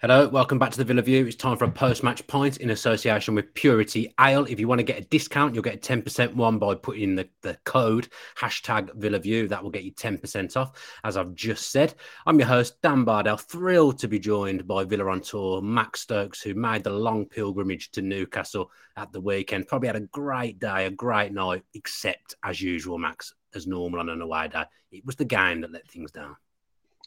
Hello, welcome back to the Villa View. It's time for a post-match pint in association with Purity Ale. If you want to get a discount, you'll get a 10% one by putting in the, the code hashtag Villa View. That will get you 10% off, as I've just said. I'm your host, Dan Bardell, thrilled to be joined by Villa on tour, Max Stokes, who made the long pilgrimage to Newcastle at the weekend. Probably had a great day, a great night, except as usual, Max, as normal on an away day. It was the game that let things down.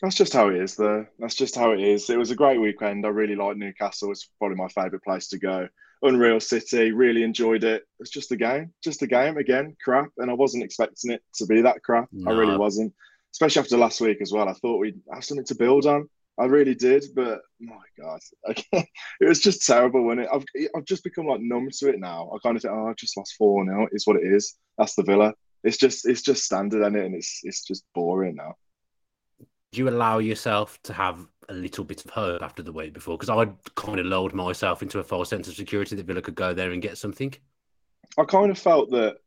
That's just how it is, though. That's just how it is. It was a great weekend. I really liked Newcastle. It's probably my favourite place to go. Unreal City, really enjoyed it. It's just a game, just a game again, crap. And I wasn't expecting it to be that crap. No. I really wasn't, especially after last week as well. I thought we'd have something to build on. I really did, but my God, it was just terrible. When it, I've, I've just become like numb to it now. I kind of think, oh, I just lost four now. It's what it is. That's the Villa. It's just, it's just standard, and it, and it's, it's just boring now do you allow yourself to have a little bit of hope after the week before? Because I'd kind of lulled myself into a false sense of security that Villa could go there and get something. I kind of felt that,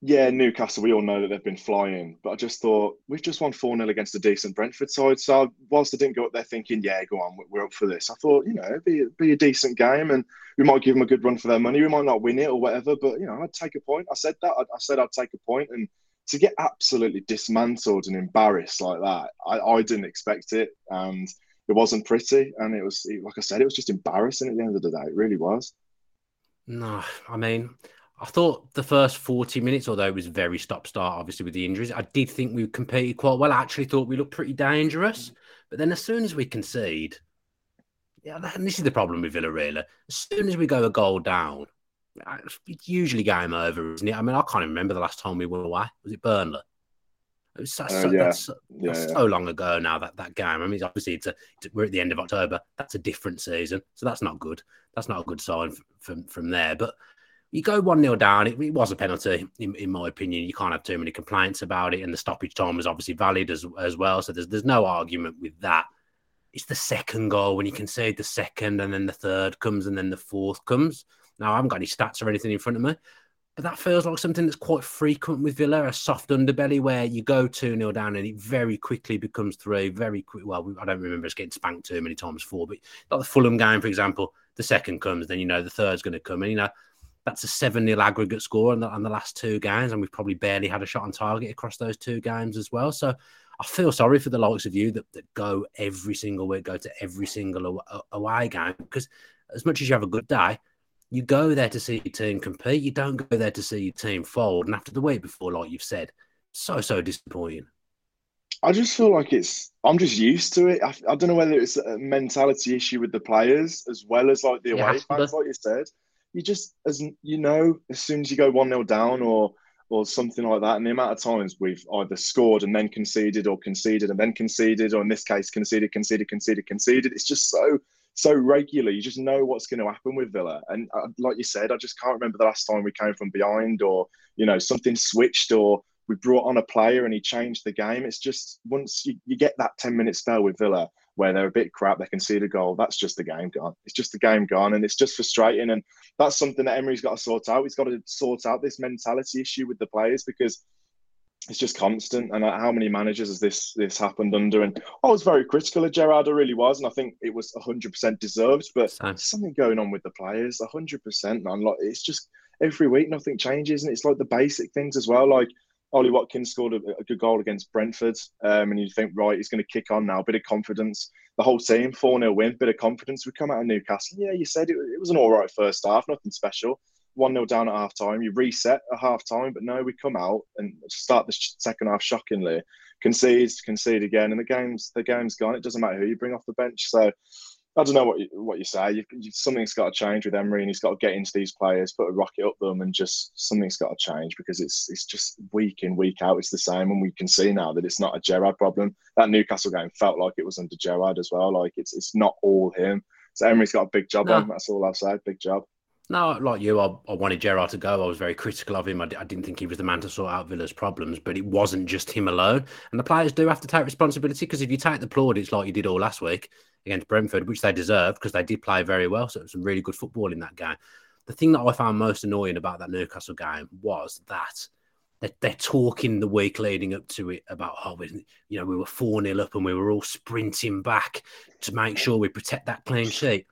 yeah, Newcastle, we all know that they've been flying, but I just thought we've just won 4 0 against a decent Brentford side. So, whilst I didn't go up there thinking, yeah, go on, we're up for this, I thought, you know, it'd be, be a decent game and we might give them a good run for their money. We might not win it or whatever, but, you know, I'd take a point. I said that. I, I said I'd take a point and to get absolutely dismantled and embarrassed like that, I, I didn't expect it, and it wasn't pretty. And it was, like I said, it was just embarrassing at the end of the day. It really was. No, I mean, I thought the first 40 minutes, although it was very stop start, obviously, with the injuries, I did think we competed quite well. I actually thought we looked pretty dangerous. But then as soon as we concede, yeah, and this is the problem with Villa, really. As soon as we go a goal down, it's usually game over, isn't it? I mean, I can't even remember the last time we won away. Was it Burnley? It was so, uh, yeah. that's, yeah, that's yeah. so long ago now that that game. I mean, obviously it's a, we're at the end of October. That's a different season, so that's not good. That's not a good sign from from there. But you go one 0 down. It, it, was a penalty, in, in my opinion. You can't have too many complaints about it, and the stoppage time was obviously valid as as well. So there's there's no argument with that. It's the second goal when you concede the second, and then the third comes, and then the fourth comes. Now, I haven't got any stats or anything in front of me, but that feels like something that's quite frequent with Villa, a soft underbelly where you go 2 0 down and it very quickly becomes 3. Very quick. Well, I don't remember us getting spanked too many times for, but like the Fulham game, for example, the second comes, then you know the third's going to come. And, you know, that's a 7 0 aggregate score on the, on the last two games. And we've probably barely had a shot on target across those two games as well. So I feel sorry for the likes of you that, that go every single week, go to every single away game because as much as you have a good day, you go there to see your team compete. You don't go there to see your team fold. And after the week before, like you've said, so so disappointing. I just feel like it's. I'm just used to it. I, I don't know whether it's a mentality issue with the players as well as like the away fans, like you said. You just, as you know, as soon as you go one 0 down or or something like that, and the amount of times we've either scored and then conceded, or conceded and then conceded, or in this case conceded, conceded, conceded, conceded. It's just so so regularly. You just know what's going to happen with Villa. And uh, like you said, I just can't remember the last time we came from behind or, you know, something switched or we brought on a player and he changed the game. It's just once you, you get that 10 minute spell with Villa where they're a bit crap, they can see the goal. That's just the game gone. It's just the game gone. And it's just frustrating. And that's something that Emery's got to sort out. He's got to sort out this mentality issue with the players because it's just constant. And how many managers has this this happened under? And I was very critical of Gerrard. I really was, and I think it was hundred percent deserved. But something going on with the players, hundred percent, man. Like it's just every week nothing changes, and it's like the basic things as well. Like Ollie Watkins scored a, a good goal against Brentford, um, and you think right, he's going to kick on now. Bit of confidence. The whole team four 0 win, bit of confidence. We come out of Newcastle. Yeah, you said it, it was an all right first half, nothing special. 1 0 down at half time. You reset at half time, but no, we come out and start the second half shockingly, concede, concede again, and the game's the game's gone. It doesn't matter who you bring off the bench. So I don't know what you, what you say. You, you, something's got to change with Emery, and he's got to get into these players, put a rocket up them, and just something's got to change because it's it's just week in week out. It's the same, and we can see now that it's not a Gerrard problem. That Newcastle game felt like it was under Gerrard as well. Like it's it's not all him. So Emery's got a big job no. on. That's all I'll say. Big job. No, like you, I, I, wanted Gerrard to go. I was very critical of him. I, I, didn't think he was the man to sort out Villa's problems, but it wasn't just him alone. And the players do have to take responsibility because if you take the plaudits like you did all last week against Brentford, which they deserved because they did play very well, so it was some really good football in that game. The thing that I found most annoying about that Newcastle game was that they're, talking the week leading up to it about, oh, you know, we were 4 0 up and we were all sprinting back to make sure we protect that clean sheet.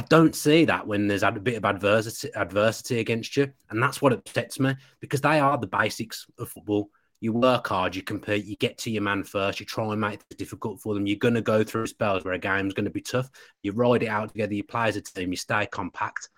I don't see that when there's a bit of adversity, adversity against you. And that's what upsets me because they are the basics of football. You work hard, you compete, you get to your man first, you try and make it difficult for them. You're going to go through spells where a game's going to be tough. You ride it out together, you play as a team, you stay compact.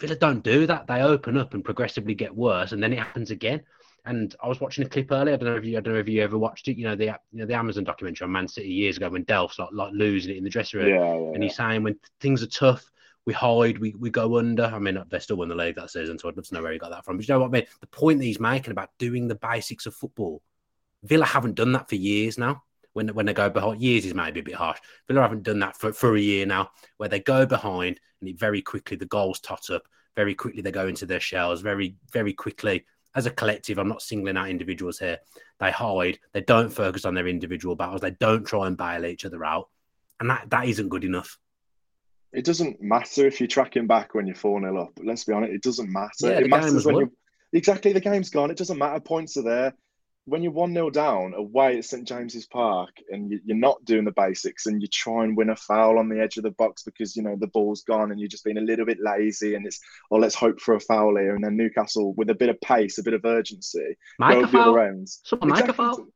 Villa don't do that. They open up and progressively get worse, and then it happens again. And I was watching a clip earlier. I don't know if you, I don't know if you ever watched it. You know the you know the Amazon documentary on Man City years ago when Delph's like, like losing it in the dressing room, yeah, yeah, and he's saying when things are tough, we hide, we, we go under. I mean, they still won the league that season, so I'd love to know where he got that from. But you know what I mean? The point that he's making about doing the basics of football, Villa haven't done that for years now. When, when they go behind, years is maybe a bit harsh. Villa haven't done that for, for a year now, where they go behind and it very quickly the goals tot up. Very quickly they go into their shells. Very very quickly as a collective, I'm not singling out individuals here. They hide. They don't focus on their individual battles. They don't try and bail each other out, and that that isn't good enough it doesn't matter if you're tracking back when you're 4 0 up. Let's be honest, it doesn't matter. Yeah, it matters when you exactly the game's gone. It doesn't matter. Points are there. When you're 1 0 down away at St James's Park and you're not doing the basics and you try and win a foul on the edge of the box because, you know, the ball's gone and you're just being a little bit lazy and it's, oh, let's hope for a foul here. And then Newcastle, with a bit of pace, a bit of urgency, make go a foul. Someone exactly. make a foul.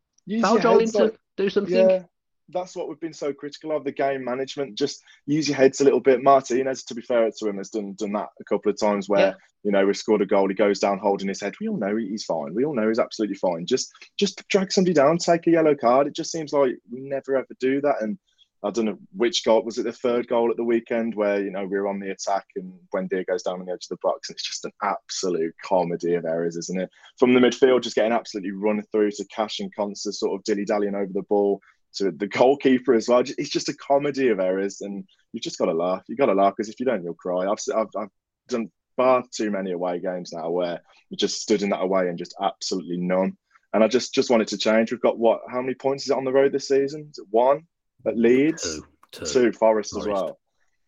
Foul Joelinton, do something. Yeah that's what we've been so critical of the game management. Just use your heads a little bit. Martinez, to be fair to him, has done done that a couple of times where yeah. you know we've scored a goal, he goes down holding his head. We all know he's fine. We all know he's absolutely fine. Just just drag somebody down, take a yellow card. It just seems like we never ever do that. And I don't know which goal was it the third goal at the weekend where you know we were on the attack and Buendia goes down on the edge of the box and it's just an absolute comedy of errors, isn't it? From the midfield, just getting absolutely run through to Cash and Konsa sort of dilly dallying over the ball to the goalkeeper as well. It's just a comedy of errors, and you've just got to laugh. You've got to laugh because if you don't, you'll cry. I've, I've, I've done far too many away games now where we just stood in that away and just absolutely none. And I just just wanted to change. We've got what? How many points is it on the road this season? Is it one at Leeds? Two. Two. two Forest, Forest, as well.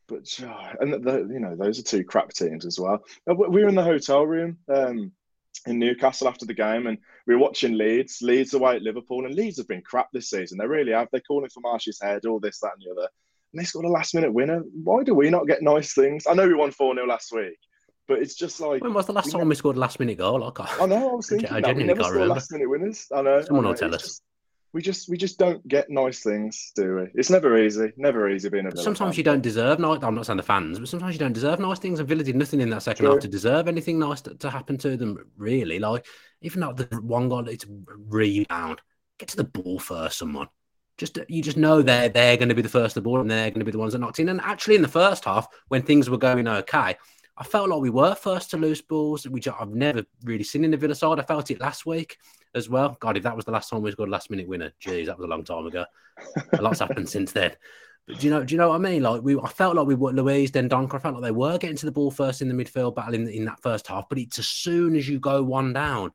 But and the, you know those are two crap teams as well. Uh, we were in the hotel room. Um, in Newcastle after the game, and we were watching Leeds. Leeds away at Liverpool, and Leeds have been crap this season. They really have. They're calling for Marsh's head, all this, that, and the other. And they scored a last minute winner. Why do we not get nice things? I know we won 4 0 last week, but it's just like. When was the last time we scored a last minute goal? I, I know, I was thinking. I, that. we never score last minute winners. I know. Someone I know. will tell it's us. Just, we just we just don't get nice things, do we? It's never easy, never easy being a. Villa sometimes fan. you don't deserve nice. I'm not saying the fans, but sometimes you don't deserve nice things. And Villa did nothing in that second True. half to deserve anything nice to, to, happen to them. Really, like even though the one goal, it's rebound. Get to the ball first, someone. Just uh, you just know they're they're going to be the first to the ball, and they're going to be the ones that knocked in. And actually, in the first half, when things were going okay, I felt like we were first to lose balls, which I've never really seen in the Villa side. I felt it last week as well. God, if that was the last time we scored a last minute winner, geez, that was a long time ago. a lot's happened since then. But do you know? Do you know what I mean? Like we, I felt like we were Luiz, Dendoncker. I felt like they were getting to the ball first in the midfield battle in, in that first half. But it's as soon as you go one down,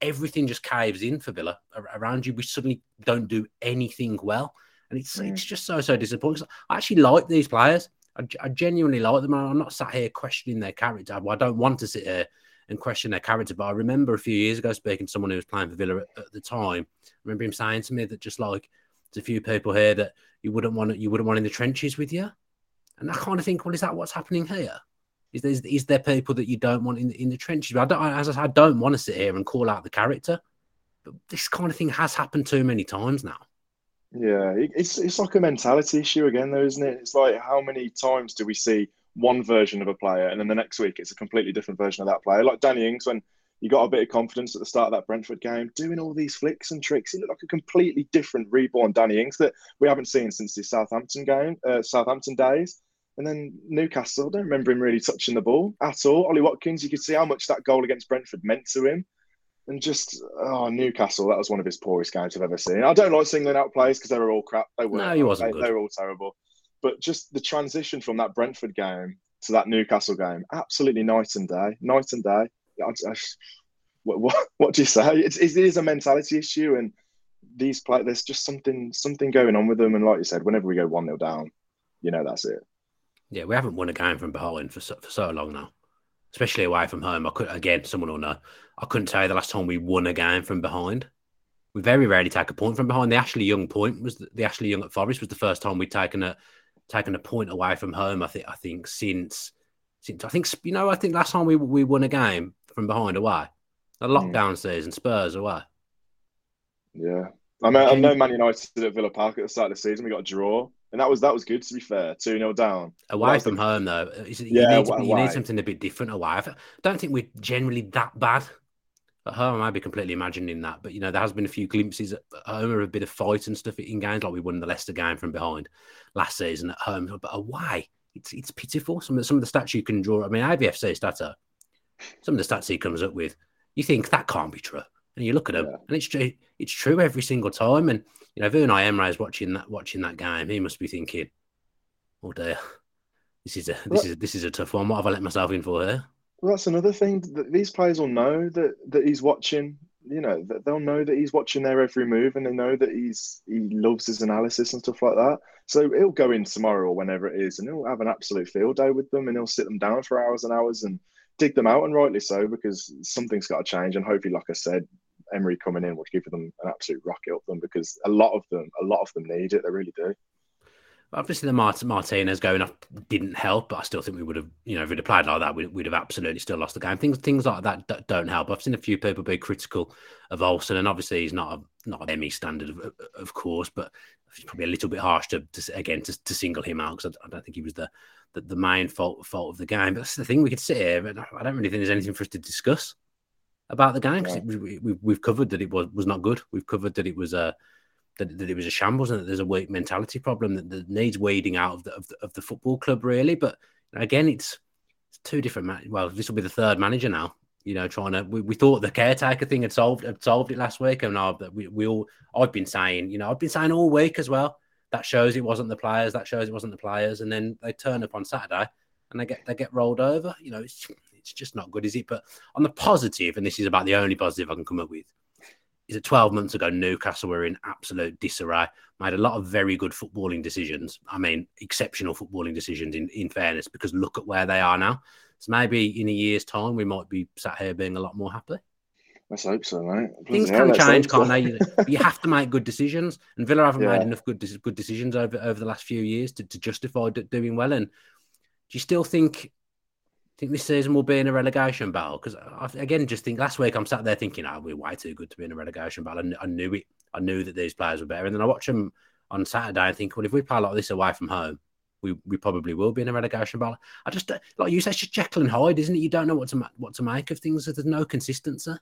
everything just caves in for Villa around you. We suddenly don't do anything well, and it's mm. it's just so so disappointing. I actually like these players. I, I genuinely like them. I'm not sat here questioning their character. I don't want to sit here and question their character. But I remember a few years ago speaking to someone who was playing for Villa at, at the time. I remember him saying to me that just like there's a few people here that you wouldn't want you wouldn't want in the trenches with you. And I kind of think, well, is that what's happening here? Is there, is there people that you don't want in, in the trenches? But I don't, as I said, I don't want to sit here and call out the character. But this kind of thing has happened too many times now. Yeah, it's it's like a mentality issue again, though, isn't it? It's like how many times do we see one version of a player, and then the next week it's a completely different version of that player? Like Danny Ings, when you got a bit of confidence at the start of that Brentford game, doing all these flicks and tricks, he looked like a completely different reborn Danny Ings that we haven't seen since the Southampton game, uh, Southampton days. And then Newcastle, I don't remember him really touching the ball at all. Ollie Watkins, you could see how much that goal against Brentford meant to him and just oh Newcastle, that was one of his poorest games I've ever seen. I don't like singling out players because they were all crap. They were. No, he wasn't. They, they, were all terrible. But just the transition from that Brentford game to that Newcastle game, absolutely night and day, night and day. I, I, what, what, what do you say? It's, it is a mentality issue, and these play. There's just something something going on with them. And like you said, whenever we go one 0 down, you know that's it. Yeah, we haven't won a game from behind for so, for so long now, especially away from home. I could again, someone will know. I couldn't tell you the last time we won a game from behind. We very rarely take a point from behind. The Ashley Young point was the, the Ashley Young at Forest was the first time we'd taken a taken a point away from home. I think I think since since I think you know I think last time we we won a game from behind away, a lockdown mm. season, Spurs away. Yeah, I mean I know Man United at Villa Park at the start of the season we got a draw, and that was that was good to be fair. Two 0 down away from the... home though. You yeah, need, you need something a bit different away. I don't think we're generally that bad at home. I might be completely imagining that, but you know there has been a few glimpses at home of a bit of fight and stuff in games, like we won the Leicester game from behind last season at home. But uh, away, it's it's pitiful. Some of some of the stats you can draw. I mean, AVFC stats are some of the stats he comes up with. You think that can't be true, and you look at them, yeah. and it's true. It's true every single time. And you know, if Unai Emery is watching that watching that game, he must be thinking, "Oh dear, this is a this is this is a tough one. What have I let myself in for here?" Well, that's another thing that these players will know that that he's watching. You know, that they'll know that he's watching their every move, and they know that he's he loves his analysis and stuff like that. So he'll go in tomorrow or whenever it is, and he'll have an absolute field day with them, and he'll sit them down for hours and hours and dig them out, and rightly so, because something's got to change. And hopefully, like I said, Emery coming in will give them an absolute rocket up them because a lot of them, a lot of them need it. They really do. Obviously, the Mart- Martinez going off didn't help, but I still think we would have, you know, if we'd applied like that, we'd, we'd have absolutely still lost the game. Things things like that don't help. I've seen a few people be critical of Olsen, and obviously he's not a not an Emi standard, of, of course, but it's probably a little bit harsh to, to again to, to, single him out because I, I, don't think he was the, the, the main fault fault of the game. But that's the thing we could sit here, but I don't really think there's anything for us to discuss about the game because yeah. we, we've covered that it was was not good. We've covered that it was a that, that it was a shambles and that there's a mentality problem that, that needs weeding out of the, of the, of the football club really. But again, it's, it's two different. Man- well, this will be the third manager now. You know, trying to. We, we thought the caretaker thing had solved had solved it last week, and oh, now that we, we all. I've been saying, you know, I've been saying all week as well. That shows it wasn't the players. That shows it wasn't the players. And then they turn up on Saturday and they get they get rolled over. You know, it's it's just not good, is it? But on the positive, and this is about the only positive I can come up with, is it 12 months ago, Newcastle were in absolute disarray, made a lot of very good footballing decisions. I mean, exceptional footballing decisions in, in fairness, because look at where they are now. So maybe in a year's time, we might be sat here being a lot more happy. Let's hope so, mate. Things can change, can't they? you have to make good decisions, and Villa haven't yeah. made enough good good decisions over over the last few years to, to justify doing well. And do you still think think this season will be in a relegation battle? Because I again, just think last week I'm sat there thinking, "Oh, we're way too good to be in a relegation battle." I, I knew it. I knew that these players were better, and then I watch them on Saturday and think, "Well, if we play like this away from home, we, we probably will be in a relegation battle." I just like you said, it's just Jekyll and Hyde, isn't it? You don't know what to what to make of things. There's no consistency.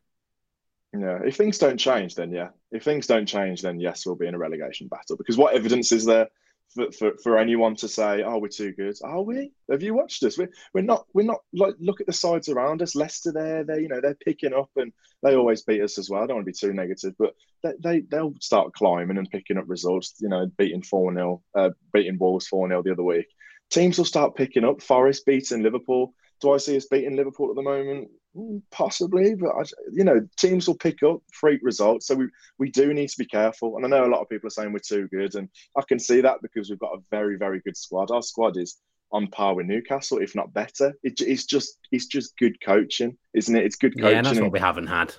Yeah, if things don't change, then yeah. If things don't change, then yes, we'll be in a relegation battle. Because what evidence is there for, for, for anyone to say, "Oh, we're too good." Are we? Have you watched us? We're, we're not. We're not. Like, look at the sides around us. Leicester, there, they you know they're picking up, and they always beat us as well. I don't want to be too negative, but they, they they'll start climbing and picking up results. You know, beating four 0 uh, beating Wolves four 0 the other week. Teams will start picking up. Forest beating Liverpool. Do I see us beating Liverpool at the moment? Mm, possibly, but I, you know, teams will pick up freak results. So we we do need to be careful. And I know a lot of people are saying we're too good, and I can see that because we've got a very very good squad. Our squad is on par with Newcastle, if not better. It, it's just it's just good coaching, isn't it? It's good coaching. Yeah, and that's what we haven't had.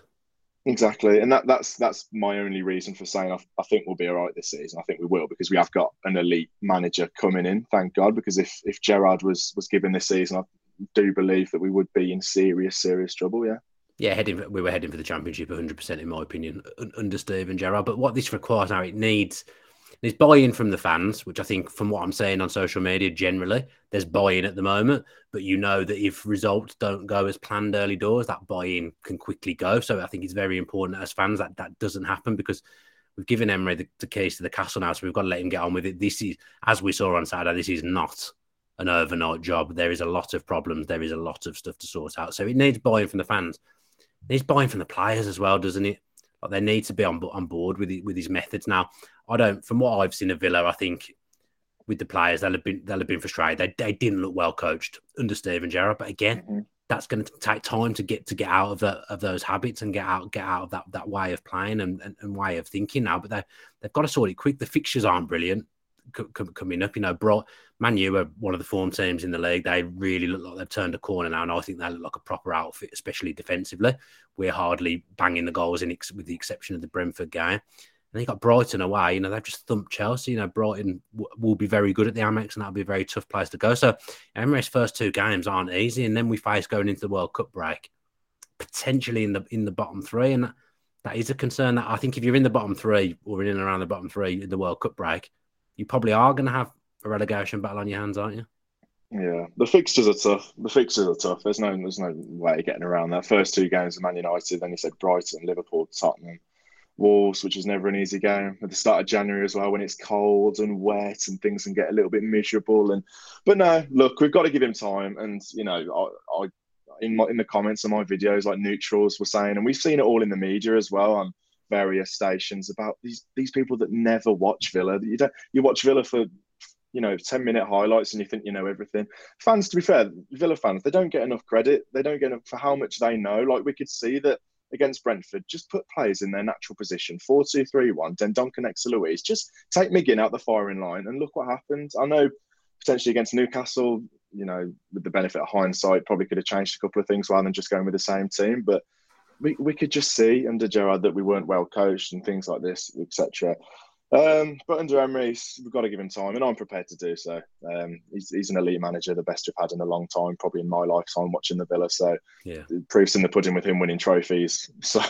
Exactly, and that that's that's my only reason for saying I, I think we'll be all right this season. I think we will because we have got an elite manager coming in. Thank God, because if if Gerrard was was given this season, do believe that we would be in serious, serious trouble. Yeah. Yeah, heading we were heading for the championship 100 percent in my opinion under Steven Gerrard. But what this requires now, it needs there's buy-in from the fans, which I think, from what I'm saying on social media, generally there's buy-in at the moment. But you know that if results don't go as planned early doors, that buy-in can quickly go. So I think it's very important as fans that that doesn't happen because we've given Emery the, the case to the castle now, so we've got to let him get on with it. This is, as we saw on Saturday, this is not an overnight job. There is a lot of problems. There is a lot of stuff to sort out. So it needs buying from the fans. It needs buying from the players as well, doesn't it? Like they need to be on on board with with his methods. Now, I don't. From what I've seen of Villa, I think with the players. They'll have been they'll have been frustrated. They, they didn't look well coached under Steven Gerrard. But again, mm-hmm. that's going to take time to get to get out of the, of those habits and get out get out of that that way of playing and, and, and way of thinking now. But they they've got to sort it quick. The fixtures aren't brilliant coming up. You know, brought Man U are one of the form teams in the league. They really look like they've turned a corner now, and I think they look like a proper outfit, especially defensively. We're hardly banging the goals in, with the exception of the Brentford game. And you got Brighton away. You know, they've just thumped Chelsea. You know, Brighton w- will be very good at the Amex, and that'll be a very tough place to go. So, Emery's first two games aren't easy, and then we face going into the World Cup break, potentially in the in the bottom three, and that, that is a concern. That I think if you're in the bottom three or in and around the bottom three in the World Cup break, you probably are going to have a relegation battle on your hands, aren't you? Yeah, the fixtures are tough. The fixtures are tough. There's no, there's no way of getting around that. First two games of Man United, then you said Brighton, Liverpool, Tottenham, Wolves, which is never an easy game. At the start of January as well, when it's cold and wet and things can get a little bit miserable. And but no, look, we've got to give him time. And you know, I, I in my in the comments of my videos, like neutrals were saying, and we've seen it all in the media as well on various stations about these these people that never watch Villa. You don't you watch Villa for you know 10 minute highlights and you think you know everything. Fans to be fair villa fans they don't get enough credit. They don't get enough for how much they know. Like we could see that against brentford just put players in their natural position. 4-2-3-1 dendoncker next to luiz just take mcginn out the firing line and look what happened. I know potentially against newcastle you know with the benefit of hindsight probably could have changed a couple of things rather than just going with the same team but we, we could just see under Gerrard that we weren't well coached and things like this, etc. Um, but under Emery, we've got to give him time, and I'm prepared to do so. Um, he's, he's an elite manager, the best we've had in a long time, probably in my lifetime watching the Villa. So, yeah, proofs in the pudding with him winning trophies. So,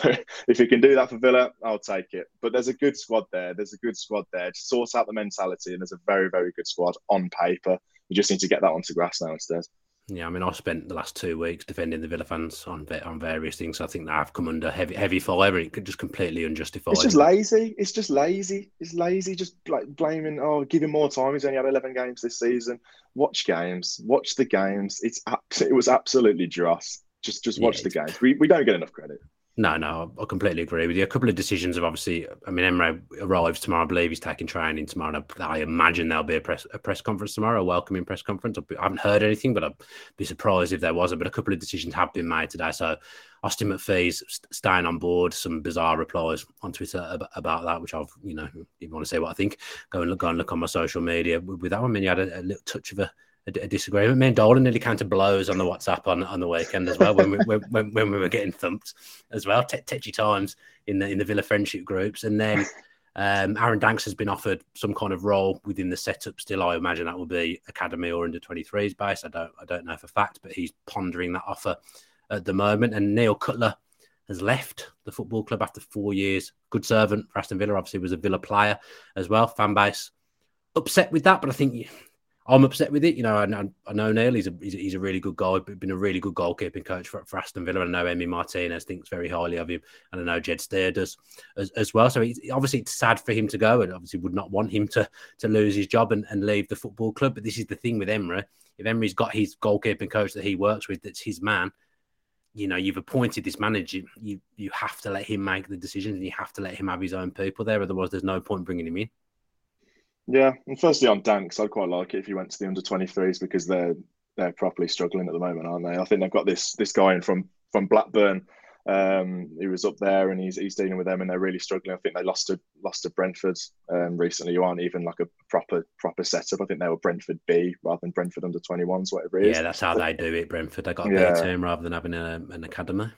if he can do that for Villa, I'll take it. But there's a good squad there. There's a good squad there. Just sort out the mentality, and there's a very, very good squad on paper. We just need to get that onto grass now instead. Yeah, I mean, I spent the last two weeks defending the Villa fans on on various things. I think that I've come under heavy heavy fire. It could just completely unjustified. It's just lazy. It's just lazy. It's lazy. Just like blaming. Oh, give him more time. He's only had eleven games this season. Watch games. Watch the games. It's it was absolutely dross. Just just watch yeah, the games. We we don't get enough credit. No, no, I completely agree with you. A couple of decisions have obviously. I mean, Emery arrives tomorrow. I believe he's taking training tomorrow. I imagine there'll be a press a press conference tomorrow, a welcoming press conference. I haven't heard anything, but I'd be surprised if there wasn't. But a couple of decisions have been made today. So Austin McPhee's staying on board. Some bizarre replies on Twitter about that, which I've you know, if you want to say what I think, go and look go and look on my social media with that one. I mean, you had a, a little touch of a a, a disagreement. Me and Dolan nearly to blows on the WhatsApp on, on the weekend as well when we when, when we were getting thumped as well. T- tetchy times in the in the Villa friendship groups, and then. Um, Aaron Danks has been offered some kind of role within the setup. Still, I imagine that will be academy or under 23s base. I don't, I don't know for fact, but he's pondering that offer at the moment. And Neil Cutler has left the football club after four years. Good servant for Aston Villa. Obviously, was a Villa player as well. Fan base upset with that, but I think I'm upset with it. You know, I, I know Neil. He's a, he's a really good guy. Been a really good goalkeeping coach for, for Aston Villa. I know Emi Martinez thinks very highly of him, and I know Jed Steer does as, as well. So obviously it's sad for him to go, and obviously would not want him to to lose his job and, and leave the football club. But this is the thing with Emery. If Emery's got his goalkeeping coach that he works with, that's his man. You know, you've appointed this manager. You you have to let him make the decisions, and you have to let him have his own people there. Otherwise, there's no point bringing him in. Yeah, and firstly on Danks, I'd quite like it if he went to the under 23s because they're they're properly struggling at the moment, aren't they? I think they've got this this guy in from from Blackburn um, who was up there and he's he's dealing with them and they're really struggling. I think they lost to lost to Brentford um, recently, You aren't even like a proper proper setup. I think they were Brentford B rather than Brentford under 21s, whatever it is. Yeah, that's how they do it. Brentford they got a yeah. B team rather than having a, an academy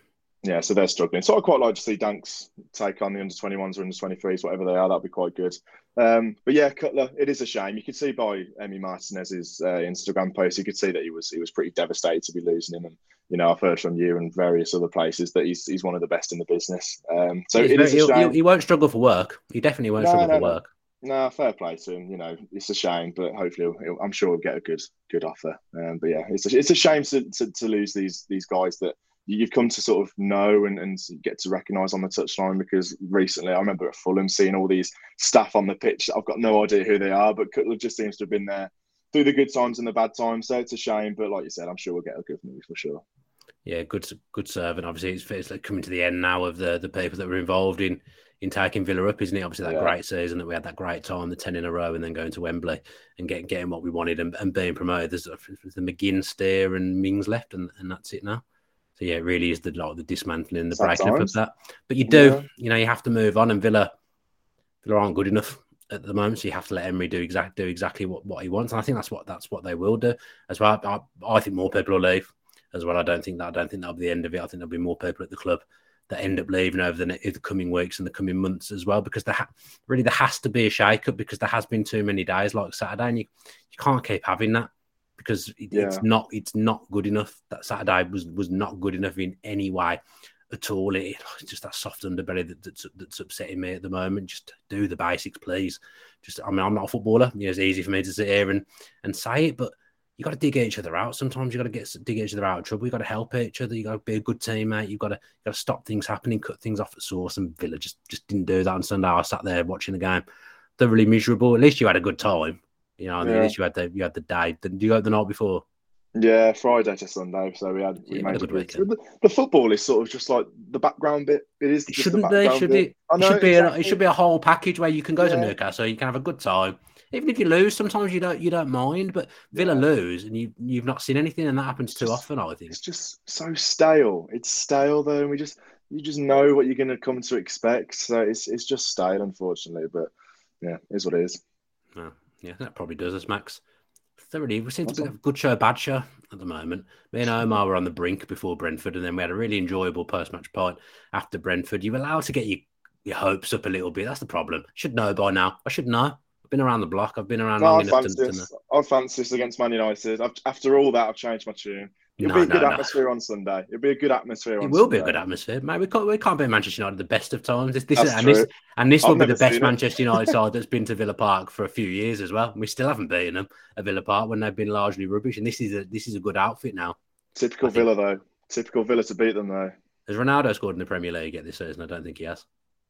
yeah, so they're struggling. So I'd quite like to see Danks take on the under 21s or under 23s, whatever they are. That'd be quite good. Um, but yeah, Cutler, it is a shame. You could see by Emi Martinez's uh, Instagram post, you could see that he was he was pretty devastated to be losing him. And you know, I've heard from you and various other places that he's he's one of the best in the business. Um, so it is a shame. He won't struggle for work. He definitely won't no, struggle no, for no. work. No, fair play to him. You know, it's a shame, but hopefully, he'll, I'm sure he'll get a good good offer. Um, but yeah, it's a, it's a shame to, to, to lose these these guys that you've come to sort of know and, and get to recognise on the touchline because recently I remember at Fulham seeing all these staff on the pitch. I've got no idea who they are, but Cutler just seems to have been there through the good times and the bad times. So it's a shame, but like you said, I'm sure we'll get a good move for sure. Yeah, good good servant. Obviously, it's, it's like coming to the end now of the the people that were involved in in taking Villa up, isn't it? Obviously, that Yeah. great season that we had that great time, the 10 in a row, and then going to Wembley and getting, getting what we wanted and, and being promoted. There's, there's the McGinn, Steer, and Mings left, and, and that's it now. So, yeah, it really is the, like, the dismantling, the Sad breaking up of that. But you do, Yeah. you know, you have to move on, and Villa, Villa aren't good enough at the moment, so you have to let Emery do exact do exactly what, what he wants, and I think that's what that's what they will do as well. I, I think more people will leave as well. I don't think that I don't think that'll be the end of it. I think there'll be more people at the club that end up leaving over the, the coming weeks and the coming months as well, because there ha- really there has to be a shake up because there has been too many days like Saturday, and you, you can't keep having that because it, it's not it's not good enough. That Saturday was was not good enough in any way at all. It, it's just that soft underbelly that, that's, that's upsetting me at the moment. Just do the basics, please. Just I mean, I'm not a footballer. You know, it's easy for me to sit here and and say it, but you got to dig each other out. Sometimes you got to get dig each other out of trouble. You got to help each other. You got to be a good teammate. You got to you got to stop things happening, cut things off at source. And Villa just just didn't do that on Sunday. I sat there watching the game, thoroughly miserable. At least you had a good time. You know, Yeah. at least you had the you had the day. Did you go the night before? Yeah, Friday to Sunday. So we had we Yeah, made a good weekend. The, the football is sort of just like the background bit. It is. It shouldn't the background should bit. it? It should be. A, it should be a whole package where you can go to Yeah. Newcastle, you can have a good time. Even if you lose, sometimes you don't you don't mind. But Villa Yeah. lose, and you you've not seen anything, and that happens too Just- often. I think. It's just so stale. It's stale though, and we just you just know what you're going to come to expect. So it's it's just stale, unfortunately. But yeah, it is what it is. No, yeah, that probably does us, Max. Thoroughly, we seem to be a good show, bad show at the moment. Me and Omar were on the brink before Brentford, and then we had a really enjoyable post-match pod after Brentford. You're allowed to get your, your hopes up a little bit. That's the problem. Should know by now. I should know. I've been around the block. I've been around No, long I'd enough fancy to know. this. I'd fancy this against Man United. I've, after all that, I've changed my tune. It'll No, be a good no, no. atmosphere on Sunday. It'll be a good atmosphere. It will be a good atmosphere, mate. We can't we can't be Manchester United the best of times. This, this is, and this and this I've will be the best. Manchester United side that's been to Villa Park for a few years as well. We still haven't beaten them at Villa Park when they've been largely rubbish, and this is a this is a good outfit now. Typical Villa though. Typical Villa to beat them though. Has Ronaldo scored in the Premier League yet this season? I don't think he has.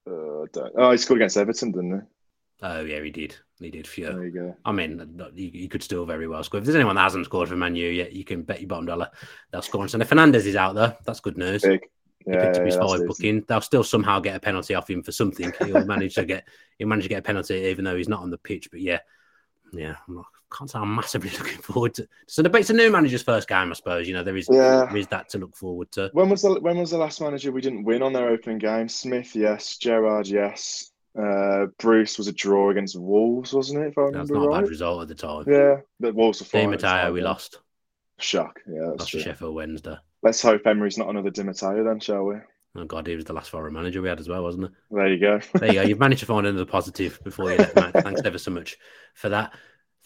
Uh, don't- oh, he scored against Everton, didn't he? Oh yeah, he did. He did. he? Few. There you go. I mean, he, he could still very well score. If there's anyone that hasn't scored for Man U yet, you can bet your bottom dollar they'll score. And so if Fernandes is out there, that's good news. Big. He Yeah, picked up yeah, his five booking. They'll still somehow get a penalty off him for something. He'll manage to get he'll manage to get a penalty even though he's not on the pitch. But yeah, yeah, I'm not, can't say I'm massively looking forward to. So the it's a new manager's first game, I suppose. You know, there is Yeah. there is that to look forward to. When was the when was the last manager we didn't win on their opening game? Smith, yes. Gerrard, yes. Uh, Bruce was a draw against Wolves, wasn't it? If I That's remember not a bad result at the time. Yeah, but Wolves were Di flying the Matteo, time, we lost. Shock. Yeah, that's Lost true. Sheffield Wednesday. Let's hope Emery's not another Di Matteo then, shall we? Oh God, he was the last foreign manager we had as well, wasn't it? There you go. There you go. You've managed to find another positive before you left, Matt. Thanks ever so much for that.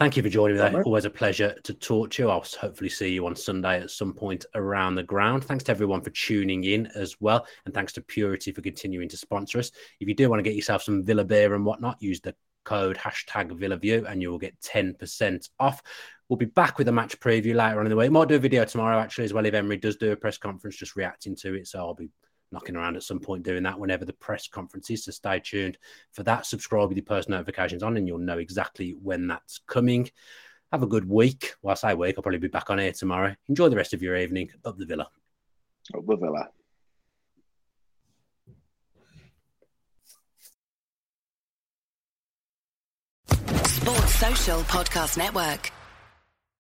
Thank you for joining me. Always a pleasure to talk to you. I'll hopefully see you on Sunday at some point around the ground. Thanks to everyone for tuning in as well. And thanks to Purity for continuing to sponsor us. If you do want to get yourself some Villa beer and whatnot, use the code hashtag VillaView and you will get 10% off. We'll be back with a match preview later on in the week. Might do a video tomorrow actually as well if Emery does do a press conference just reacting to it. So I'll be knocking around at some point doing that whenever the press conference is. So stay tuned for that. Subscribe with your post notifications on, and you'll know exactly when that's coming. Have a good week. Well, I say week, I'll probably be back on air tomorrow. Enjoy the rest of your evening up the villa. Up the Villa. Sports Social Podcast Network.